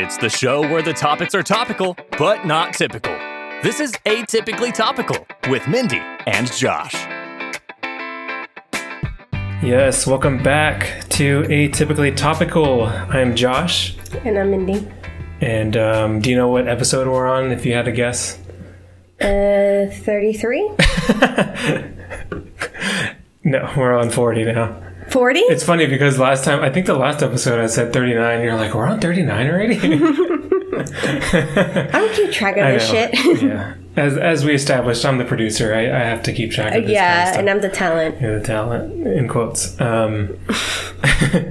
It's the show where the topics are topical, but not typical. This is Atypically Topical with Mindy and Josh. Yes, welcome back to Atypically Topical. I'm Josh, And I'm Mindy. and um, do you know what episode we're on? If you had to guess, Uh, 33? no, we're on 40 now. 40? It's funny because last time, I think the last episode I said 39. You're like, we're on 39 already. I don't keep track of I this know. shit. yeah, as as we established, I'm the producer. I, I have to keep track of this. yeah, kind of and. I'm the talent. You're the talent in quotes. Um,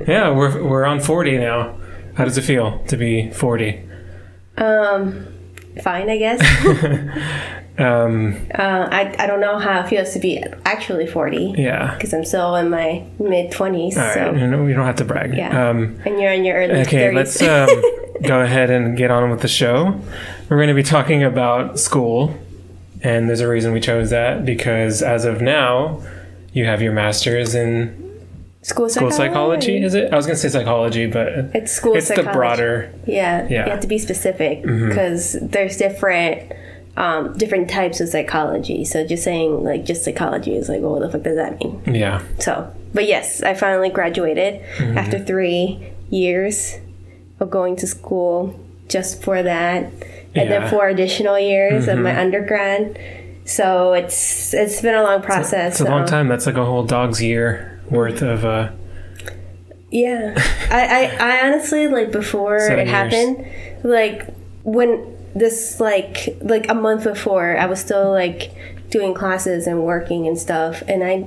yeah, we're we're on 40 now. How does it feel to be 40? Um, fine, I guess. Um, uh, I, I don't know how it feels to be actually 40 yeah. because I'm still in my mid 20s. All right, so, you know, we don't have to brag. yeah. Um, and you're in your early okay, 30s. let's um, go ahead and get on with the show. We're going to be talking about school, and there's a reason we chose that because as of now, you have your master's in school school psychology. psychology. Is it? I was going to say psychology, but It's school it's psychology. the broader. Yeah, Yeah. Mm-hmm. you have to be specific because there's different um, different types of psychology. So just saying like just psychology is like, well, what the fuck does that mean? Yeah, So, but yes, I finally graduated Mm-hmm. after three years of going to school just for that, and Yeah. Mm-hmm. then four additional years of my undergrad. So it's it's been a long process. it's a long so- time. That's like a whole dog's year worth of. Uh, Yeah, I, I, I honestly like before Seven it years. happened, like when this like like a month before, I was still like doing classes and working and stuff, and I,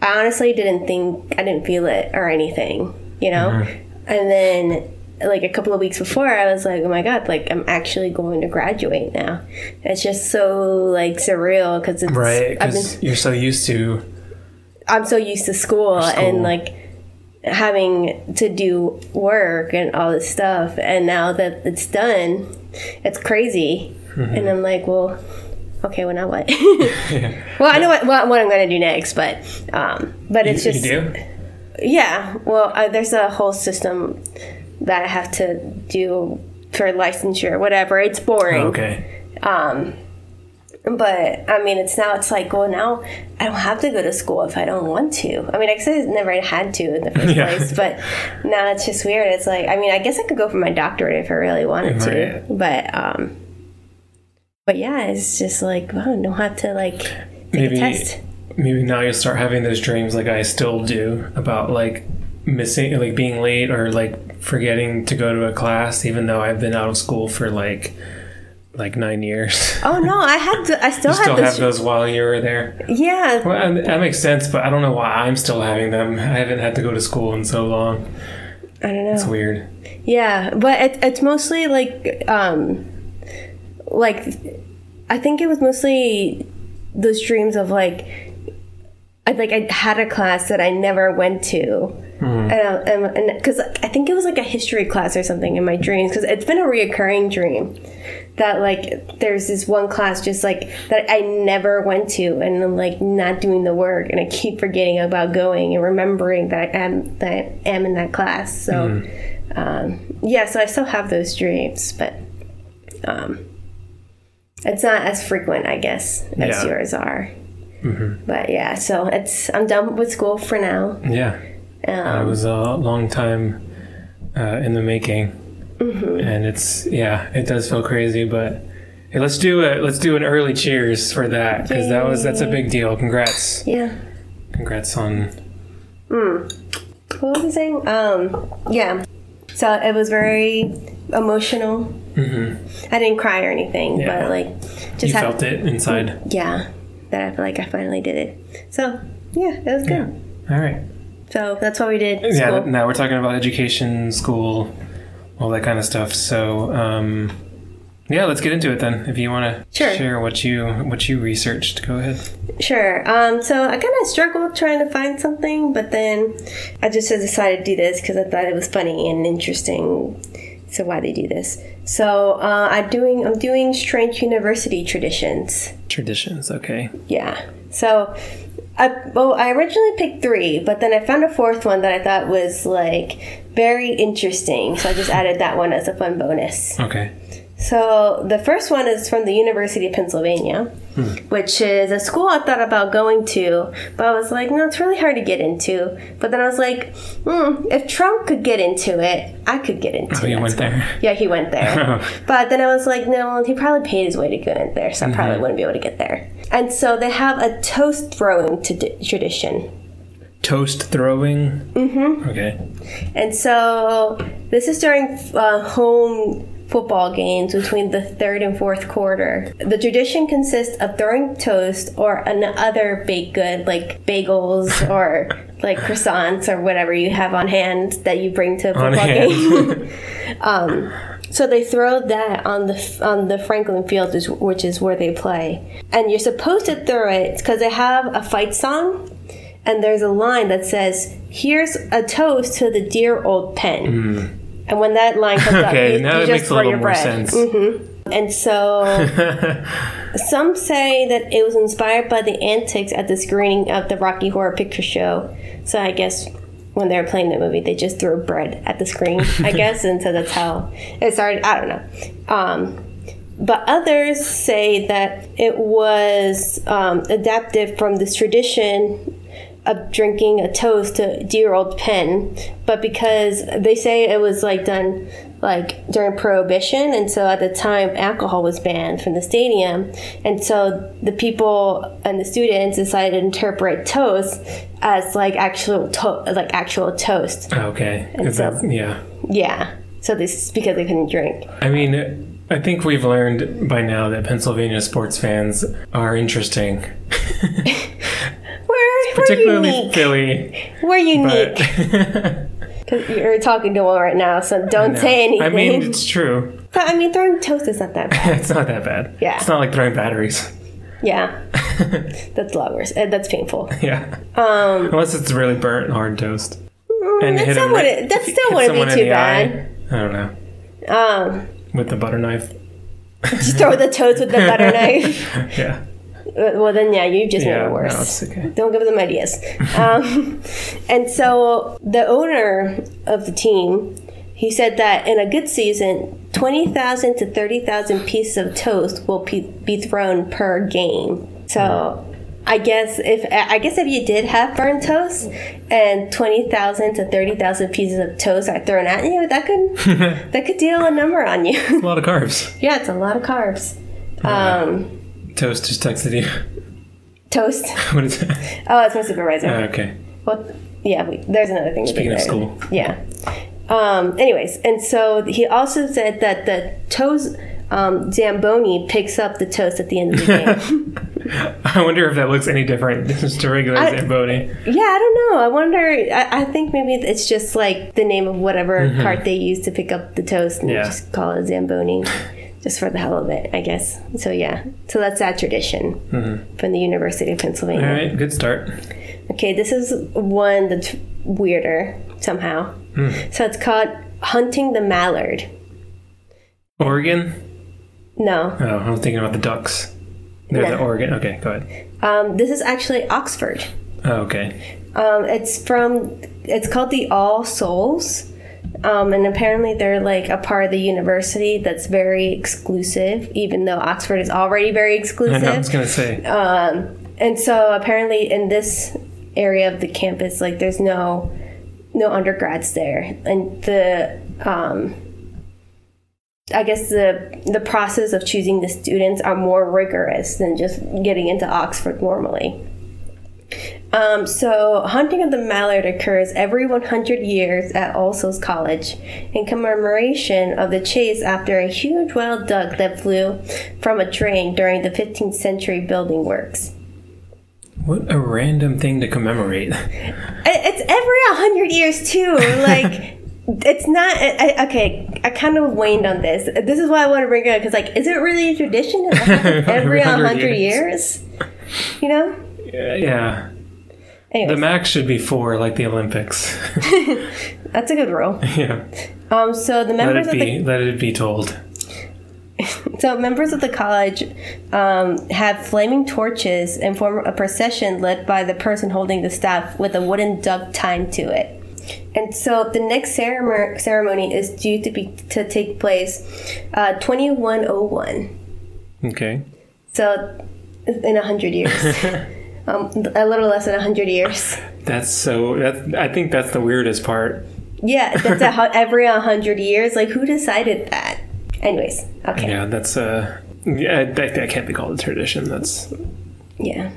I honestly didn't think I didn't feel it or anything, you know, Mm-hmm. and then like a couple of weeks before, I was like, oh my god, like I'm actually going to graduate now. It's just so like surreal because it's right, because you're so used to. I'm so used to school, School. and like having to do work and all this stuff. And now that it's done, it's crazy. Mm-hmm. And I'm like, well, okay, well now what? well, I know what, what what I'm going to do next, but um, but it's you, just you do? yeah. Well, there's a whole system that I have to do for licensure, whatever. It's boring. Okay. Um, but I mean, it's now it's like, well, now I don't have to go to school if I don't want to. I mean, I guess I never had to in the first Yeah. place, but now it's just weird. It's like, I mean, I guess I could go for my doctorate if I really wanted to, but um, but yeah, it's just like, wow, I don't have to like Maybe- maybe now you'll start having those dreams like I still do about like missing like being late or like forgetting to go to a class even though I've been out of school for like like nine years. Oh no, I had to. I still still have those while you were there. yeah, Well, that makes sense, but I don't know why I'm still having them. I haven't had to go to school in so long. I don't know. It's weird. Yeah, but it, it's mostly like, um, like, I think it was mostly those dreams of like, I like I had a class that I never went to, and and because I think it was like a history class or something in my dreams because it's been a reoccurring dream that like there's this one class just like that I never went to and I'm like not doing the work and I keep forgetting about going and remembering that I am that I am in that class. So um, yeah so I still have those dreams but um, it's not as frequent I guess as Yeah. yours are. But yeah so it's I'm done with school for now. Yeah. It um, was a long time uh, in the making, Mm-hmm. and it's yeah, it does feel crazy. But hey, let's do a let's do an early cheers for that because that was that's a big deal. Congrats, yeah congrats on what was I saying? Um, yeah. So it was very emotional. Mm-hmm. I didn't cry or anything, Yeah. but like you just had, felt it inside. yeah, that I feel like I finally did it. So yeah, it was good. All right, So that's what we did. yeah. school. Now we're talking about education, school, all that kind of stuff. So um, yeah, let's get into it then. If you want to Sure. share what you what you researched, go ahead. Sure. Um, so I kind of struggled trying to find something, but then I just decided to do this because I thought it was funny and interesting. So why they do this? So uh, I'm doing I'm doing strange university traditions. Traditions, okay. Yeah. So, I well, I originally picked three, but then I found a fourth one that I thought was like very interesting. So I just added that one as a fun bonus. Okay. So the first one is from the University of Pennsylvania, which is a school I thought about going to, but I was like, no, it's really hard to get into. But then I was like, hmm, if Trump could get into it, I could get into it. Oh, you went there. Yeah, he went there. but then I was like, no, he probably paid his way to go in there, so I Mm-hmm. probably wouldn't be able to get there. And so they have a toast throwing t- tradition. Toast throwing. Mm-hmm. Okay. And so this is during uh, home football games between the third and fourth quarter. The tradition consists of throwing toast or another baked good like bagels or like croissants or whatever you have on hand that you bring to a football game. um, so they throw that on the on the Franklin Field, which is where they play, and you're supposed to throw it because they have a fight song, and there's a line that says, "Here's a toast to the dear old Penn." And when that line comes up. Okay, you, now you it just makes a little more bread. sense. And so, some say that it was inspired by the antics at the screening of the Rocky Horror Picture Show. So I guess when they were playing the movie, they just threw bread at the screen. I guess, and so that's how it started. I don't know. Um, but others say that it was um, adapted from this tradition of drinking a toast to dear old Penn, but because they say it was like done like during prohibition and so at the time alcohol was banned from the stadium and so the people and the students decided to interpret toast as like actual to- like actual toast oh, Okay. 'Cause so- that's- yeah. yeah so this is because they couldn't drink I mean, I think we've learned by now that Pennsylvania sports fans are interesting, particularly we're unique Philly. we're unique Because you're talking to one right now so don't say anything I mean, it's true. but I mean throwing toast is not that bad It's not that bad. Yeah. It's not like throwing batteries. yeah that's a lot worse Uh, that's painful Yeah. um Unless it's really burnt hard toast. And that hit still him right- wouldn't- still wouldn't be too bad. eye. I don't know. um With the butter knife. just throw the toast with the butter knife Yeah. Uh, well then yeah you've just made Yeah. it No, worse it's okay. don't give them ideas um, and so the owner of the team he said that in a good season 20000 to 30000 pieces of toast will be, be thrown per game so I guess if I guess if you did have burnt toast and twenty thousand to thirty thousand pieces of toast are thrown at you, that could that could deal a number on you. A lot of carbs. yeah, it's a lot of carbs. Um, Toast just texted you. toast. what is it? Oh, it's my supervisor. Oh, okay. Well, yeah, we, there's another thing. Speaking of school. Yeah. Um, anyways, and so he also said that the toast um, Zamboni picks up the toast at the end of the game. I wonder if that looks any different to regular I- Zamboni. yeah, I don't know. I wonder. I, I think maybe it's just like the name of whatever cart they use to pick up the toast and Mm-hmm. Yeah. just call it Zamboni. Just for the hell of it, I guess. So yeah, so that's that tradition from the University of Pennsylvania. Mm-hmm. All right, good start. Okay, this is one that's weirder somehow. Hmm. So it's called Hunting the Mallard. Oregon? No, Oh, I was thinking about the ducks. They're No. the Oregon. Okay, go ahead. um, this is actually Oxford. Oh, okay. Um, it's from, it's called the All Souls. Um, and apparently they're like a part of the university that's very exclusive, even though Oxford is already very I exclusive. know, I was gonna say. Um, and so apparently in this area of the campus, like there's no no undergrads there, and the um, I guess the the process of choosing the students are more rigorous than just getting into Oxford normally. Um, so, hunting of the mallard occurs every 100 years at All Souls College in commemoration of the chase after a huge wild duck that flew from a drain during the 15th century building works. What a random thing to commemorate. It's every 100 years, too. Like, it's not. I, okay, I kind of waned on this. This is why I want to bring it up because, like, is it really a tradition? Every 100 100 years. years? You know? yeah. The max should be four, like the Olympics. that's a good rule. yeah. Um, so the members Let it of the be. Let it be told. So members of the college um, have flaming torches and form a procession led by the person holding the staff with a wooden duck tied to it. And so the next ceremony, is due to be to take place uh, 2101. Okay. So in a hundred years, um, a little less than a hundred years. That's so. That I think that's the weirdest part. Yeah, that's a, every a hundred years. Like who decided that? Anyways, okay. Yeah, that's uh. Yeah, that, that can't be called a tradition. That's Yeah.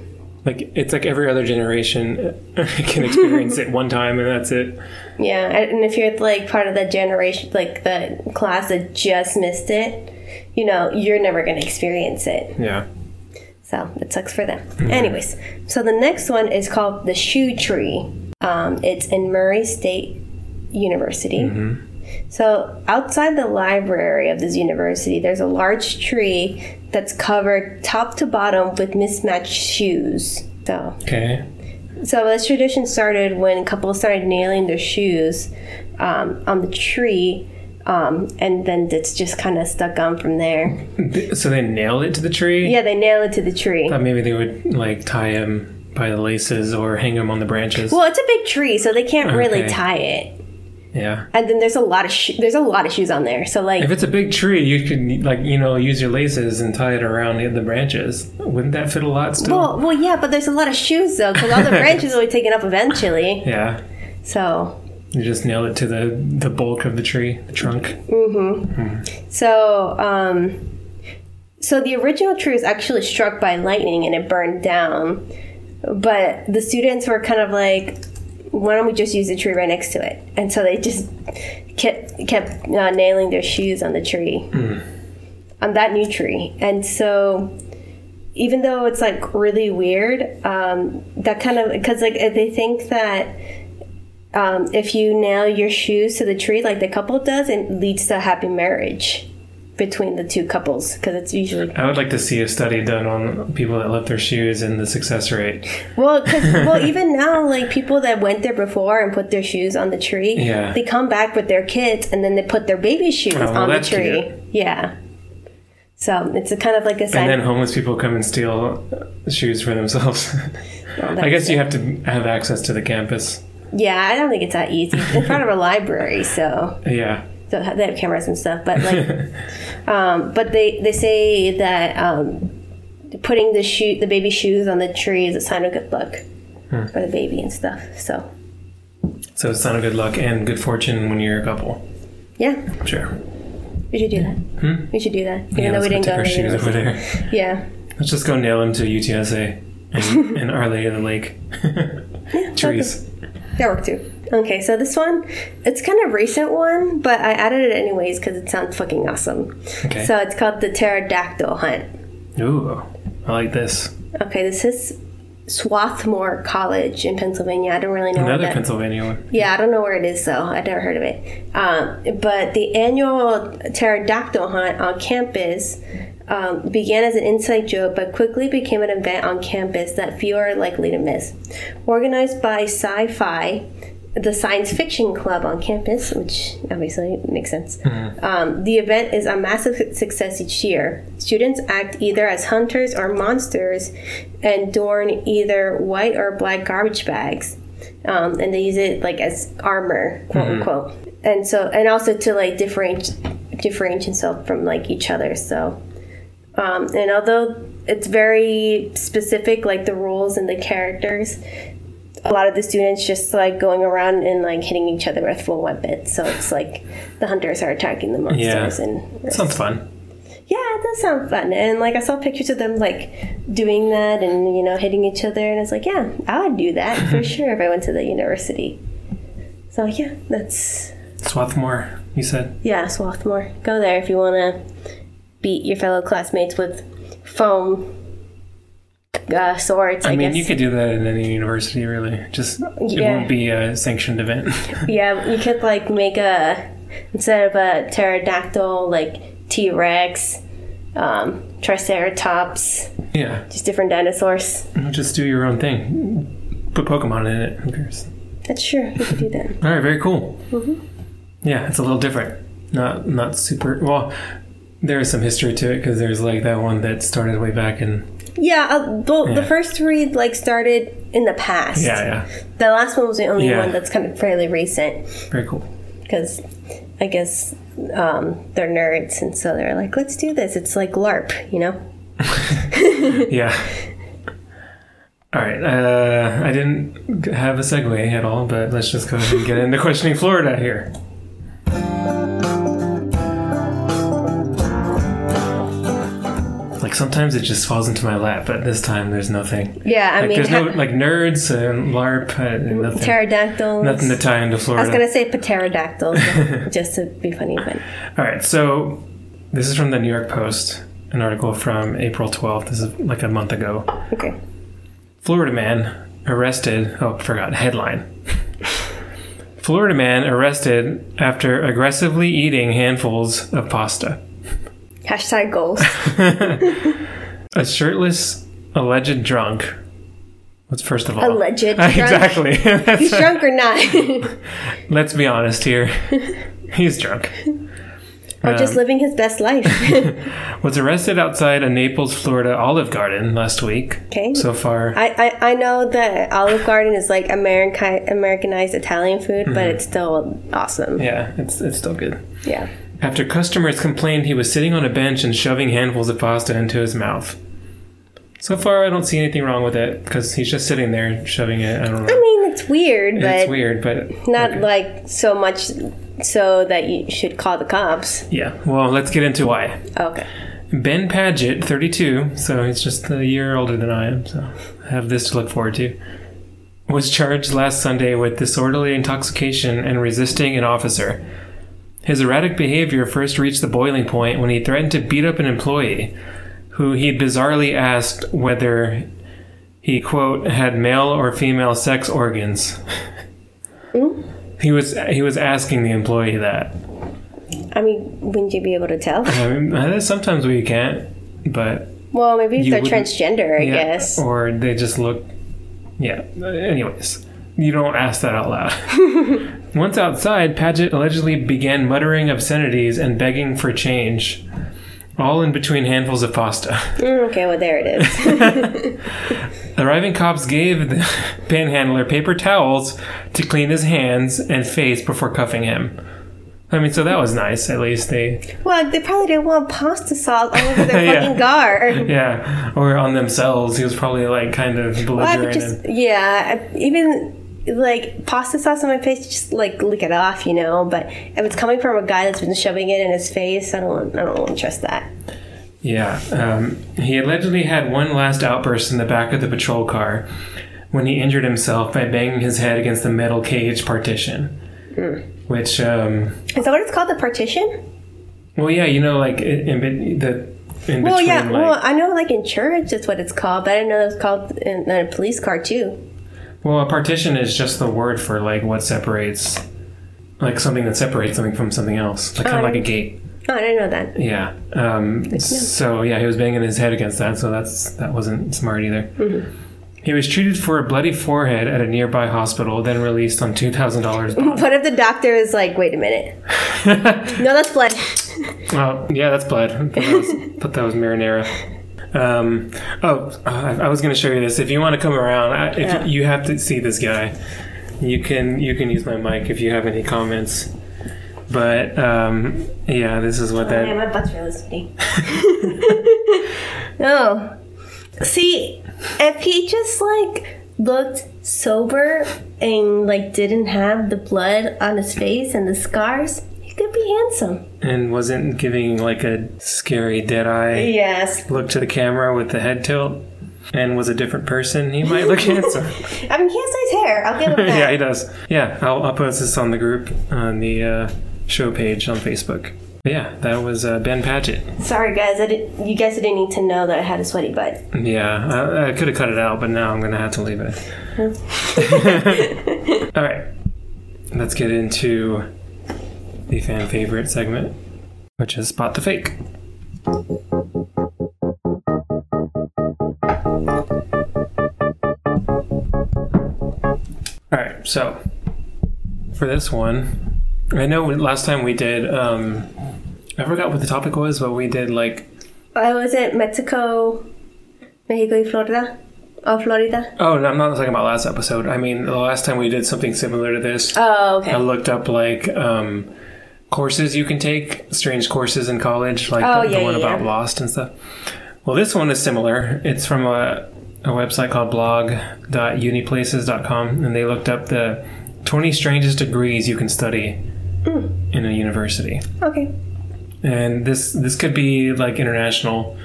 like it's like every other generation can experience it one time and that's it. Yeah, and if you're like part of the generation, like the class that just missed it, you know, you're never going to experience it. Yeah. So it sucks for them. Anyways, so the next one is called the Shoe Tree. Um, it's in Murray State University. So outside the library of this university, there's a large tree that's covered top to bottom with mismatched shoes. So Okay. so this tradition started when couples started nailing their shoes um, on the tree, um, and then it's just kind of stuck on from there. So they nailed it to the tree. Yeah, they nail it to the tree. Thought maybe they would like tie him by the laces or hang him on the branches. Well, it's a big tree, so they can't really Okay. tie it. yeah. And then there's a lot of sho- there's a lot of shoes on there. So like, If it's a big tree, you could like you know use your laces and tie it around the- the branches. Wouldn't that fit a lot still? well, well, yeah, but there's a lot of shoes though, because all the branches will be taken up eventually. yeah. So You just nail it to the the bulk of the tree, the trunk. So, um, so the original tree was actually struck by lightning and it burned down. But the students were kind of like, "Why don't we just use the tree right next to it?" And so they just kept kept uh, nailing their shoes on the tree, on that new tree. And so, even though it's like really weird, um, that kind of because like they think that um, if you nail your shoes to the tree like the couple does, it leads to a happy marriage between the two couples because it's usually I would like to see a study done on people that left their shoes and the success rate. well, 'cause- well, even now, like people that went there before and put their shoes on the tree, Yeah. they come back with their kids and then they put their baby shoes Oh, well, on the tree. cute. Yeah. So it's a kind of like a sign. And then homeless people come and steal shoes for themselves. Well, I guess you have to have access to the campus. Yeah, I don't think it's that easy. It's in front of a library, so Yeah. so they have cameras and stuff. But like, um, but they they say that um, putting the shoe the baby shoes on the tree is a sign of good luck Hmm. for the baby and stuff. So So it's a sign of good luck and good fortune when you're a couple. yeah, Sure. we should do that. We should do that, even Hmm? Yeah, though we didn't go. shoes over there. Yeah, Let's just go nail them to UTSA and, and Our Lady of the Lake. Trees. That worked too. Okay, so this one, it's kind of recent one, but I added it anyways because it sounds fucking awesome. Okay. So it's called the pterodactyl hunt. Ooh, I like this. Okay, this is Swarthmore College in Pennsylvania. I don't really know where Another that. Pennsylvania one. Yeah, I don't know where it is though. I've never heard of it. Um, but the annual pterodactyl hunt on campus um, began as an inside joke, but quickly became an event on campus that few are likely to miss. Organized by Sci Fi, the science fiction club on campus, which obviously makes sense. Um, the event is a massive success each year. Students act either as hunters or monsters and adorn either white or black garbage bags um, and they use it like as armor, quote unquote. And so, and also to like differentiate differentiate himself from like each other. So, um, and although it's very specific, like the rules and the characters, a lot of the students just like going around and like hitting each other with full weapons. So it's like the hunters are attacking the monsters, Yeah. and Sounds fun. yeah, it does sound fun. And like I saw pictures of them like doing that and you know hitting each other, and it's like, yeah, I would do that for sure if I went to the university. So yeah, that's Swarthmore, you said? yeah, Swarthmore. Go there if you want to beat your fellow classmates with foam uh, swords. I, I mean, guess. you could do that in any university, really. Just, it won't be a sanctioned event. Yeah, you could like make a instead of a pterodactyl, like T Rex, um, Triceratops, yeah. just different dinosaurs. Just do your own thing. Put Pokemon in it. Who cares? That's true. You could do that. All right, very cool. Yeah, it's a little different. Not not super. Well, there is some history to it because there's like that one that started way back in Yeah, uh, well, Yeah. the first three like started in the past. Yeah, yeah. The last one was the only Yeah. one that's kind of fairly recent Very cool. because I guess um, they're nerds and so they're like, let's do this. It's like LARP, you know? Yeah. All right. Uh, I didn't have a segue at all, but let's just go ahead and get into questioning Florida here. Like sometimes it just falls into my lap, but this time there's nothing. Yeah, I Like mean, there's no like nerds and LARP uh, and nothing. pterodactyls. Nothing to tie into Florida. I was gonna say pterodactyls just to be funny, but All right, so this is from the New York Post, an article from April 12th. This is like a month ago. okay. Florida man arrested. Oh, forgot headline. Florida man arrested after aggressively eating handfuls of pasta. Hashtag goals. A shirtless alleged drunk. What's first of all? Alleged drunk. Exactly. He's drunk or not? let's be honest here. He's drunk. or just Um, living his best life. Was arrested outside a Naples, Florida Olive Garden last week. Okay. So far, I, I, I know that Olive Garden is like American Americanized Italian food, but it's still awesome. Mm-hmm. yeah, it's it's still good. Yeah. After customers complained he was sitting on a bench and shoving handfuls of pasta into his mouth. So far, I don't see anything wrong with it because he's just sitting there shoving it. I don't know. I mean, it's weird, but it's weird, but not okay. like so much so that you should call the cops. yeah. Well, let's get into why. Okay. Ben Paget, 32, so he's just a year older than I am, so I have this to look forward to. Was charged last Sunday with disorderly intoxication and resisting an officer. His erratic behavior first reached the boiling point when he threatened to beat up an employee who he bizarrely asked whether he, quote, had male or female sex organs. He was he was asking the employee that. I mean, wouldn't you be able to tell? I mean, uh, sometimes we can't, but Well, maybe if they're transgender, I Yeah, guess. Or they just look. Yeah. Anyways, you don't ask that out loud. Once outside, Paget allegedly began muttering obscenities and begging for change, all in between handfuls of pasta. Mm, okay, well, there it is. Arriving cops gave the panhandler paper towels to clean his hands and face before cuffing him. I mean, so that was nice. At least they, well, they probably didn't want pasta sauce all over their Yeah. fucking gar. yeah, or on themselves. He was probably like kind of Well, belligerent. could just, and, yeah, even like pasta sauce on my face, just like lick it off, you know. But if it's coming from a guy that's been shoving it in his face, I don't, I don't want to trust that. Yeah, um, he allegedly had one last outburst in the back of the patrol car when he injured himself by banging his head against the metal cage partition. Which, um, Is that what it's called? The partition? well, yeah, you know, like in, in the in Well, between, yeah. like, well, I know, like in church, that's what it's called. But I didn't know it was called in, in a police car too. Well, a partition is just the word for like what separates, like something that separates something from something else, like kind of like a gate. Oh, I didn't know that. Yeah. Um, so yeah, he was banging his head against that, so that's that wasn't smart either. He was treated for a bloody forehead at a nearby hospital, then released on two thousand dollars. What if the doctor is like, wait a minute? no, that's blood. Well, yeah, that's blood. I thought that was, thought that was marinara. Um, oh, I, I was going to show you this. If you want to come around, I, if Yeah. you have to see this guy, you can you can use my mic if you have any comments. But um, yeah, this is what Yeah, that. my butt's really sweaty. no. See, if he just like looked sober and like didn't have the blood on his face and the scars, could be handsome. And wasn't giving like a scary dead eye Yes. look to the camera with the head tilt, and was a different person. He might look handsome. I mean, he has nice hair. I'll give him that. yeah, he does. Yeah, I'll, I'll post this on the group on the uh, show page on Facebook. But yeah, that was uh, Ben Paget. Sorry, guys. I didn't, you guys didn't need to know that I had a sweaty butt. Yeah, I, I could have cut it out, but now I'm going to have to leave it. All right, let's get into the fan favorite segment, which is Spot the Fake. All right, so for this one, I know last time we did, um, I forgot what the topic was, but we did like I was at Mexico Mexico Florida. Oh, Florida. Oh, no, I'm not talking about last episode. I mean, the last time we did something similar to this, Oh, okay. I looked up like um, courses you can take, strange courses in college, like Oh, the, the one yeah, about. Lost and stuff. Well, this one is similar. It's from a, a website called blog.uniplaces.com, and they looked up the 20 strangest degrees you can study Hmm. in a university. Okay. And this this could be like international.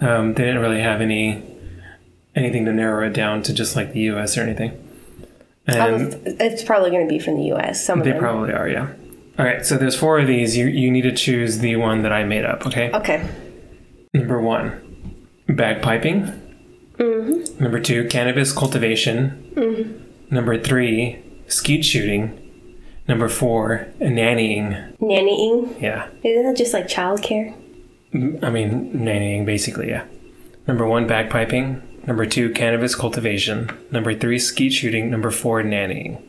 Um, they didn't really have any anything to narrow it down to just like the U.S. or anything. And Um, it's probably going to be from the U.S. Some of they probably are, yeah. All right, so there's four of these. You you need to choose the one that I made up. Okay. okay. Number one, bagpiping. Mm-hmm. Number two, cannabis cultivation. Mm-hmm. Number three, skeet shooting. Number four, nannying. Nannying. Yeah, Isn't that just like childcare? I mean nannying basically. Yeah. Number one, bagpiping. Number two, cannabis cultivation. Number three, skeet shooting. Number four, nannying.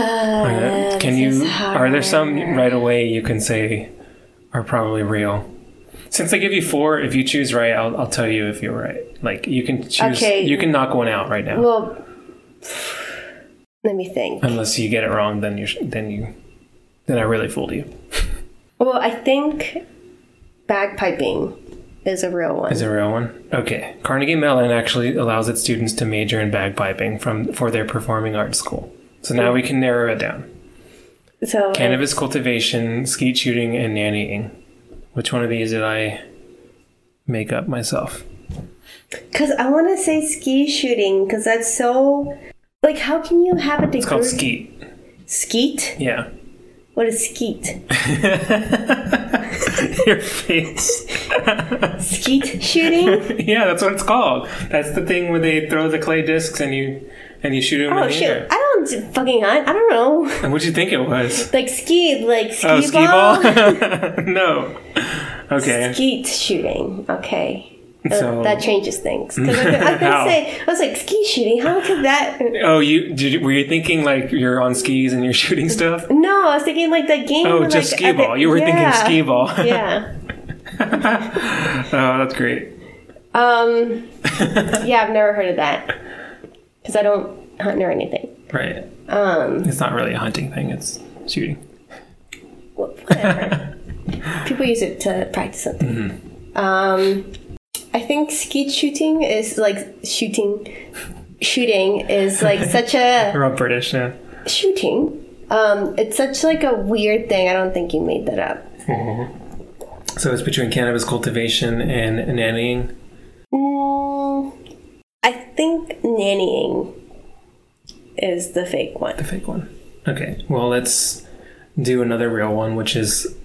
Uh, Can you? Are there some right away you can say are probably real? Since I give you four, if you choose right, I'll, I'll tell you if you're right. Like you can choose. Okay. You can knock one out right now. Well, let me think. Unless you get it wrong, then you then you then I really fooled you. Well, I think bagpiping is a real one. Is a real one? Okay. Carnegie Mellon actually allows its students to major in bagpiping from for their performing arts school. So now we can narrow it down. so uh, Cannabis cultivation, skeet shooting, and nannying. Which one of these did I make up myself? because I want to say ski shooting because that's so like how can you have a degree? It's called skeet. Skeet? Yeah. What is skeet? Your face. Skeet shooting? yeah, that's what it's called. That's the thing where they throw the clay discs and you and you shoot them oh in the shoot! air. I don't fucking hunt. I don't know. And what'd you think it was? Like ski, like ski Oh, ski ball. ball? no. Okay. Skeet shooting. Okay. Uh, So- that changes things. I, I say, I was like ski shooting. How could that? Oh, you did? You, were you thinking like you're on skis and you're shooting stuff? No, I was thinking like the game. Oh, like, just at the- ball. You were thinking yeah. skee ball. Yeah. Oh, that's great. Um. yeah, I've never heard of that because I don't hunt or anything. Right. Um. It's not really a hunting thing. It's shooting. Whatever. People use it to practice something. Mm-hmm. Um. I think skeet shooting is like shooting. Shooting is like such a We're all British now. shooting. Um, it's such like a weird thing. I don't think you made that up. So it's between cannabis cultivation and nannying. Mm, I think nannying is the fake one. The fake one. Okay. Well, let's do another real one, which is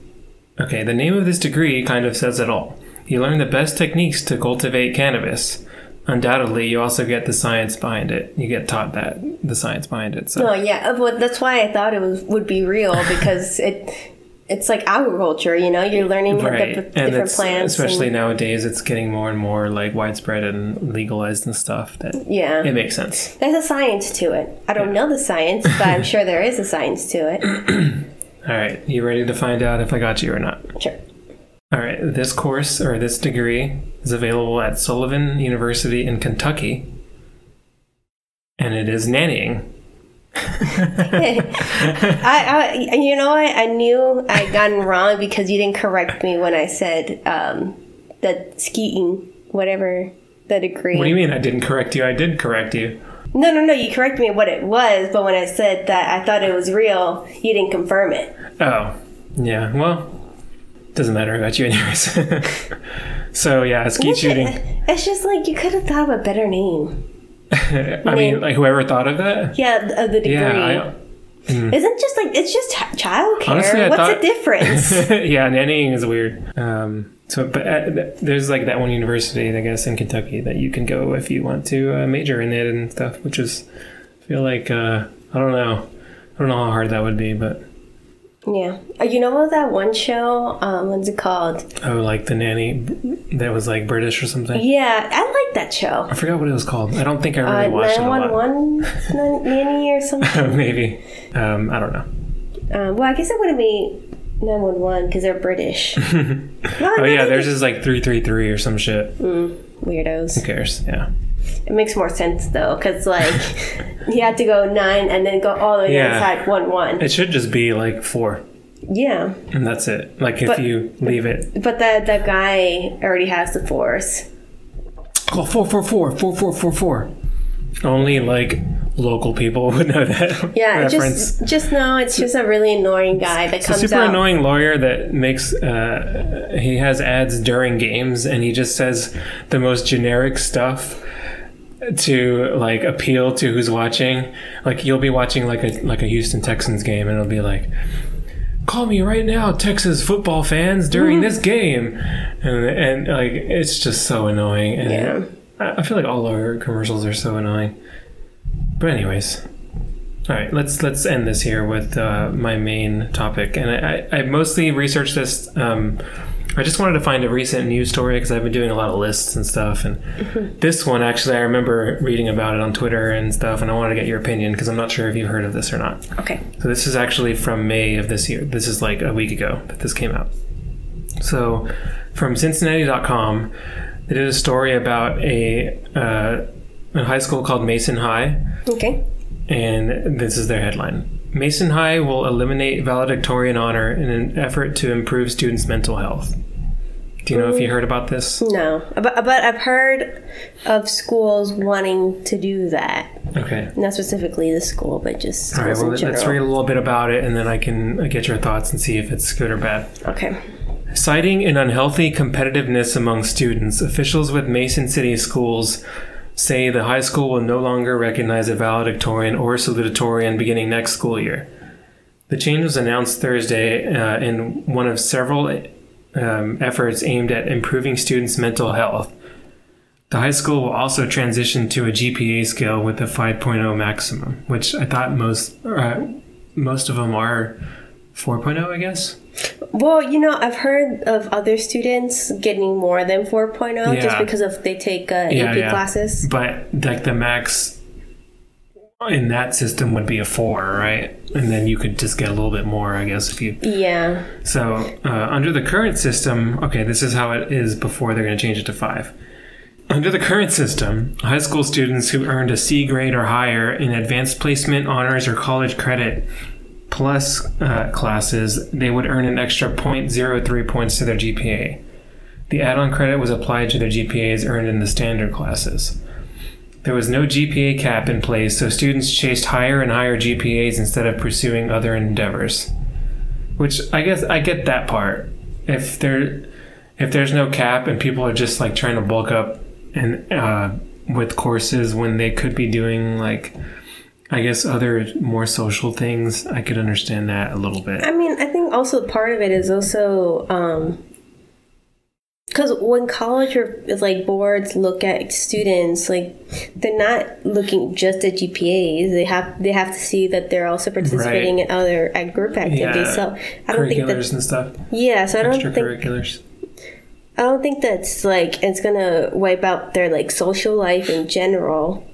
okay. The name of this degree kind of says it all. You learn the best techniques to cultivate cannabis. Undoubtedly, you also get the science behind it. You get taught that the science behind it. So Oh yeah, uh, well, that's why I thought it was would be real because it it's like agriculture. You know, you're learning right, the and different plants. especially and, nowadays, it's getting more and more like widespread and legalized and stuff. That yeah, it makes sense. there's a science to it. I don't know the science, but I'm sure there is a science to it. All right, you ready to find out if I got you or not? Sure. All right, this course or this degree is available at Sullivan University in Kentucky, and it is nannying. I, I, you know, I, I knew I gotten wrong because you didn't correct me when I said um, that skiing, whatever the degree. What do you mean I didn't correct you? I did correct you. No, no, no. You corrected me what it was, but when I said that I thought it was real, you didn't confirm it. Oh, yeah. Well, doesn't matter. about you anyways. so yeah, skeet shooting. It's just like you could have thought of a better name. I mean, like whoever thought of that. Yeah, of the degree. Yeah. Isn't just like it's just child care. Honestly, I What's thought- the difference? I, yeah, nannying is weird. Um, so, but uh, th- there's like that one university, I guess, in Kentucky that you can go if you want to uh, major in it and stuff. Which is, I feel like uh, I don't know, I don't know how hard that would be, but yeah. Uh, You know that one show? Um, what's it called? oh, like the nanny that was like British or something. Yeah, I like that show. I forgot what it was called. I don't think I really Uh, watched it a lot. 911 nanny or something. Maybe. Um, I don't know. Um, well, I guess it wouldn't be 911 because they're British. Oh yeah, theirs is like three three three or some shit. weirdos. Who cares? Yeah. It makes more sense though, because like he had to go nine and then go all the way Yeah. inside one one. It should just be like four, Yeah, and that's it. Like if But- you leave it, but the the guy already has the force. oh, four, four, four, four, four, four, four. Only like local people would know that Yeah, reference. just just know it's just a really annoying guy that It's a comes super out. annoying lawyer that makes uh, he has ads during games and he just says the most generic stuff to like appeal to who's watching like you'll be watching like a like a Houston Texans game and it'll be like call me right now Texas football fans during this game and and like it's just so annoying and Yeah. I I feel like all our commercials are so annoying but anyways all right, let's let's end this here with uh, my main topic, and I, I, I mostly researched this. Um, I just wanted to find a recent news story because I've been doing a lot of lists and stuff, and this one actually I remember reading about it on Twitter and stuff, and I wanted to get your opinion because I'm not sure if you've heard of this or not. Okay. So this is actually from May of this year. This is like a week ago that this came out. So from Cincinnati.com, they did a story about a, uh, a high school called Mason High Okay. and this is their headline Mason High will eliminate valedictorian honor in an effort to improve students' mental health. Do you know if you heard about this? No, but but I've heard of schools wanting to do that. Okay. Not specifically the school, but just All right, well, let's read a little bit about it and then I can get your thoughts and see if it's good or bad. Okay. Citing an unhealthy competitiveness among students, officials with Mason City schools say the high school will no longer recognize a valedictorian or salutatorian beginning next school year. The change was announced Thursday uh, in one of several um, efforts aimed at improving students' mental health. The high school will also transition to a GPA scale with a 5.0 maximum, which I thought most uh, most of them are 4.0, I guess. Well, you know, I've heard of other students getting more than 4.0 just because of they take uh, Yeah, AP yeah. classes. But like the max in that system would be a four, right? And then you could just get a little bit more, I guess, if you. Yeah. So uh, under the current system, okay, this is how it is before they're going to change it to five. Under the current system, high school students who earned a C grade or higher in advanced placement, honors, or college credit plus uh, classes, they would earn an extra 0.03 points to their GPA. The add on credit was applied to their GPAs earned in the standard classes. There was no GPA cap in place, so students chased higher and higher GPAs instead of pursuing other endeavors. Which I guess I get that part. If there, if there's no cap and people are just like trying to bulk up and uh, with courses when they could be doing like, I guess other more social things, I could understand that a little bit. I mean, I think also part of it is also um because when college or like boards look at students, like they're not looking just at GPAs. They have they have to see that they're also participating in other at group activities. Yeah, So I don't think Curriculars that's and stuff, yeah. So I don't think. I don't think that's like it's gonna wipe out their like social life in general.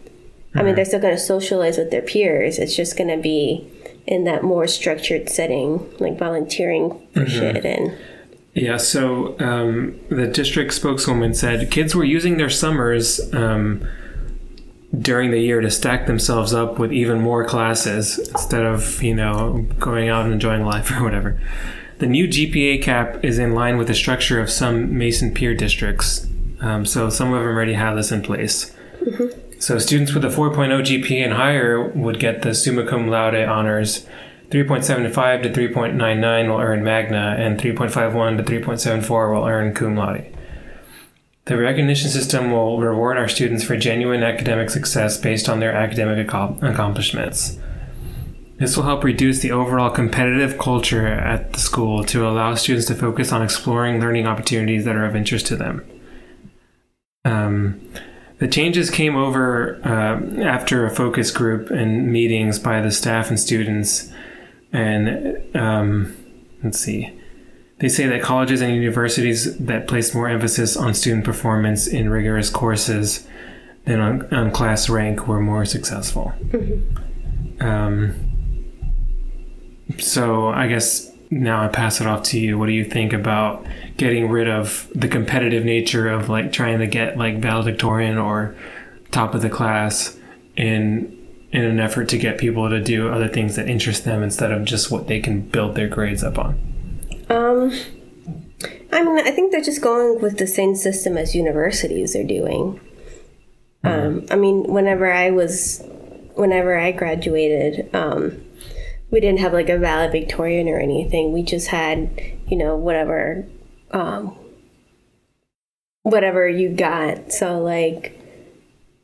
I mean, mm-hmm. they're still gonna socialize with their peers. It's just gonna be in that more structured setting, like volunteering for mm-hmm. shit and Yeah, so um, the district spokeswoman said kids were using their summers um, during the year to stack themselves up with even more classes instead of, you know, going out and enjoying life or whatever. The new GPA cap is in line with the structure of some Mason peer districts. Um, so some of them already have this in place. So students with a 4.0 GPA and higher would get the summa cum laude honors. 3.75 to 3.99 will earn magna, and 3.51 to 3.74 will earn cum laude. The recognition system will reward our students for genuine academic success based on their academic accom- accomplishments. This will help reduce the overall competitive culture at the school to allow students to focus on exploring learning opportunities that are of interest to them. Um, the changes came over uh, after a focus group and meetings by the staff and students. And um, let's see. They say that colleges and universities that place more emphasis on student performance in rigorous courses than on, on class rank were more successful. Um, so I guess now I pass it off to you. What do you think about getting rid of the competitive nature of like trying to get like valedictorian or top of the class in in an effort to get people to do other things that interest them instead of just what they can build their grades up on? Um, I mean, I think they're just going with the same system as universities are doing. Um, I mean, whenever I was, whenever I graduated, um, we didn't have like a valedictorian or anything. We just had, you know, whatever, um, whatever you got. So like,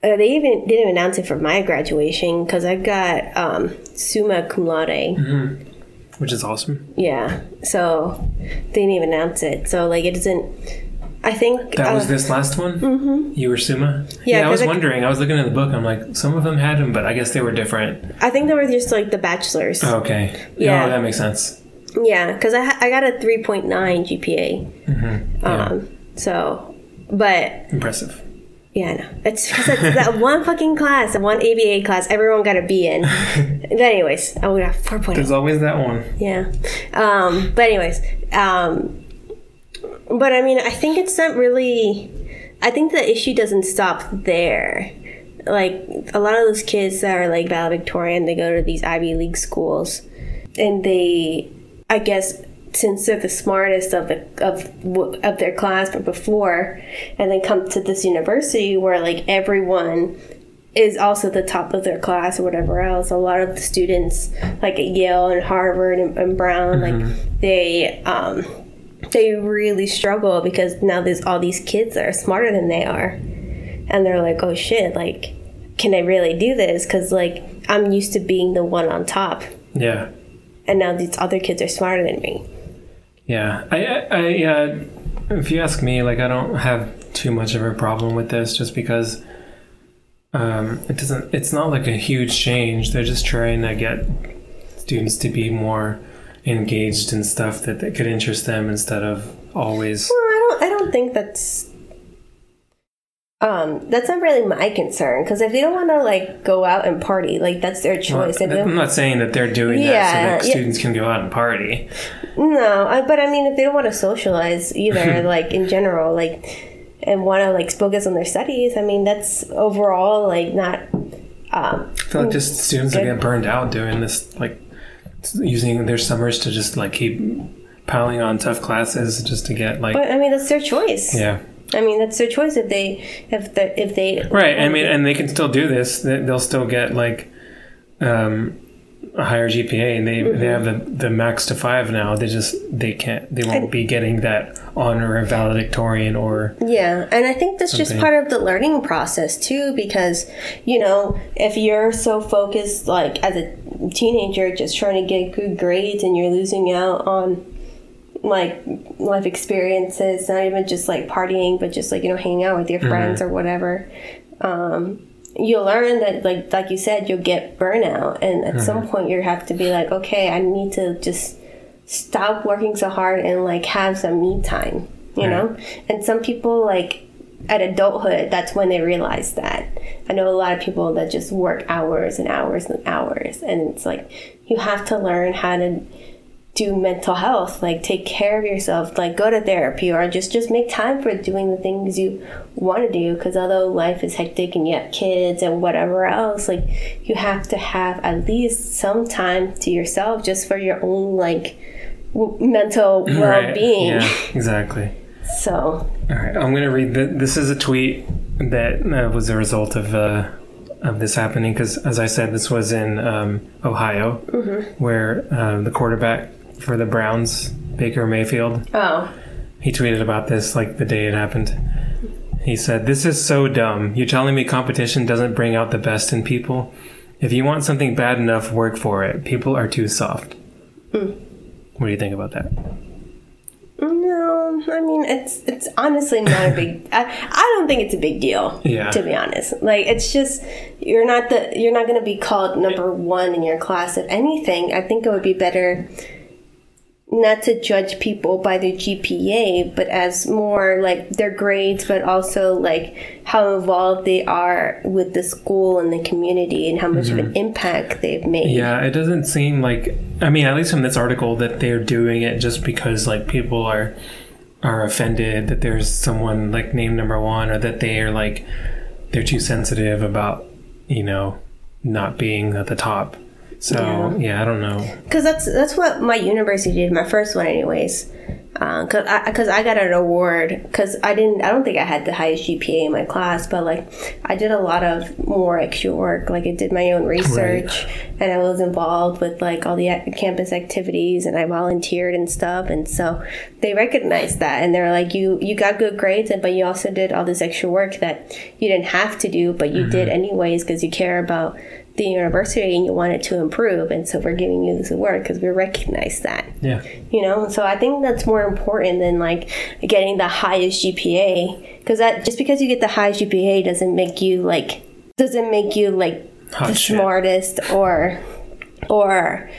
uh, they even didn't announce it for my graduation because I got um, summa cum laude. Which is awesome. Yeah, so they didn't even announce it. So like, it doesn't. I think That was uh, this last one. Mm-hmm. You were Summa. Yeah, I was I- wondering. I was looking at the book. I'm like, some of them had them, but I guess they were different. I think they were just like the bachelors. Okay. Yeah. Oh, that makes sense. Yeah, because I I got a three point nine GPA. Mm-hmm. Yeah. Um, so, but Impressive. Yeah, I know it's that one fucking class, the one ABA class, everyone got a B in. but anyways, oh, we got four point. There's always that one. Yeah. Um, but anyways, um, but I mean, I think it's not really. I think the issue doesn't stop there. Like a lot of those kids that are like valedictorian, they go to these Ivy League schools, and they, I guess, since they're the smartest of the of of their class from before, and then come to this university where like everyone is also the top of their class or whatever else. A lot of the students, like at Yale and Harvard and, and Brown, like they um, they really struggle because now there's all these kids that are smarter than they are, and they're like, oh shit, like, can I really do this? Because like I'm used to being the one on top, Yeah. and now these other kids are smarter than me. Yeah. I, I, I yeah. If you ask me, like, I don't have too much of a problem with this, just because um, it doesn't. It's not like a huge change. They're just trying to get students to be more engaged in stuff that, that could interest them instead of always. Well, I don't. I don't think that's. Um, that's not really my concern because if they don't want to like go out and party, like that's their choice. They I'm not saying that they're doing that so that yeah. students can go out and party. No, I, but I mean, if they don't want to socialize either, like in general, like, and want to like focus on their studies, I mean, that's overall like not. Um, I feel like just students are getting burned out doing this, like using their summers to just like keep piling on tough classes just to get like but I mean, that's their choice. yeah I mean, that's their choice if they if they if they right. I mean, and they can still do this. They- They'll still get like um, a higher GPA, and they Mm-hmm. they have the the max to five now. They just they can't they won't be getting that honor of valedictorian or Yeah, and I think that's just part of the learning process too, because you know, if you're so focused, like as a teenager, just trying to get good grades, and you're losing out on like life experiences, not even just like partying, but just like you know, hanging out with your friends or whatever. Um, you'll learn that, like like you said, you'll get burnout, and at some mm-hmm. point, you have to be like, okay, I need to just stop working so hard and like have some me time you know? And some people like at adulthood that's when they realize that. I know a lot of people that just work hours and hours and hours. And it's like you have to learn how to do mental health like take care of yourself like go to therapy or just just make time for doing the things you want to do because although life is hectic and you have kids and whatever else like you have to have at least some time to yourself just for your own like w- mental well-being Yeah, exactly. so All right, I'm going to read. The, this is a tweet that uh, was a result of uh, of this happening because, as I said, this was in um, Ohio, where uh, the quarterback for the Browns, Baker Mayfield, oh he tweeted about this like the day it happened. He said, "This is so dumb. You're telling me competition doesn't bring out the best in people. If you want something bad enough, work for it. People are too soft." Hmm. What do you think about that? no i mean it's it's honestly not a big I, I don't think it's a big deal Yeah. to be honest like it's just you're not the you're not going to be called number one in your class if anything i think it would be better not to judge people by their GPA, but as more like their grades, but also like how involved they are with the school and the community and how much of an mm-hmm. impact they've made. Yeah, it doesn't seem like I mean, at least from this article that they're doing it just because like people are are offended that there's someone like named number 1 or that they are like they're too sensitive about, you know, not being at the top. So, yeah, I don't know. Because that's that's what my university did, my first one, anyways. Uh, because I, because I got an award because I didn't I don't think I had the highest GPA in my class but like I did a lot of more extra work like I did my own research and I was involved with like all the campus activities and I volunteered and stuff and so they recognized that and they're like you you got good grades and but you also did all this extra work that you didn't have to do but you did mm-hmm. anyways because you care about the university and you want it to improve and so we're giving you this award because we recognize that Yeah. you know so i think that's more important than like getting the highest gpa because that just because you get the highest gpa doesn't make you like doesn't make you like Hot the shit. smartest or or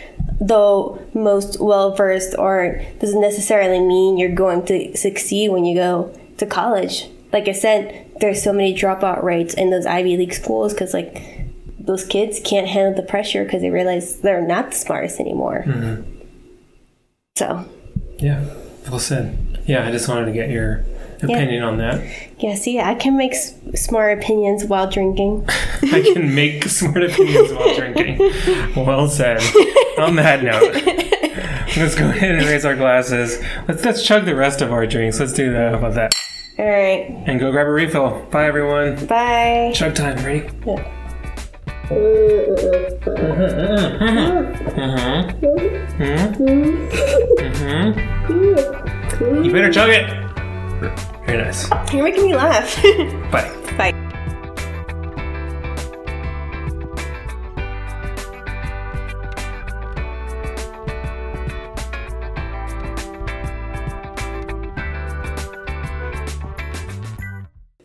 the most well versed or doesn't necessarily mean you're going to succeed when you go to college like i said there's so many dropout rates in those ivy league schools because like those kids can't handle the pressure because they realize they're not the smartest anymore mm-hmm. so Yeah. Well said. Yeah, I just wanted to get your opinion on that. Yeah, see, I can make s- smart opinions while drinking. I can make smart opinions while drinking. Well said. On that note, let's go ahead and raise our glasses. Let's let's chug the rest of our drinks. Let's do that. How about that? All right, And go grab a refill. Bye, everyone. bye. Chug time. Ready? Mm-hmm. Mm-hmm. Mm-hmm. You better chug it. Very nice. You're making me laugh. Bye. bye.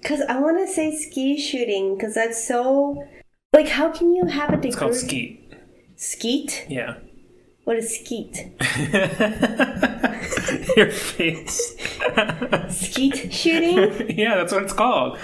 Because I want to say ski shooting, because that's so. Like, how can you have a degree? It's called skeet. Skeet? Yeah. What is skeet? Your face. Skeet shooting? yeah, that's what it's called.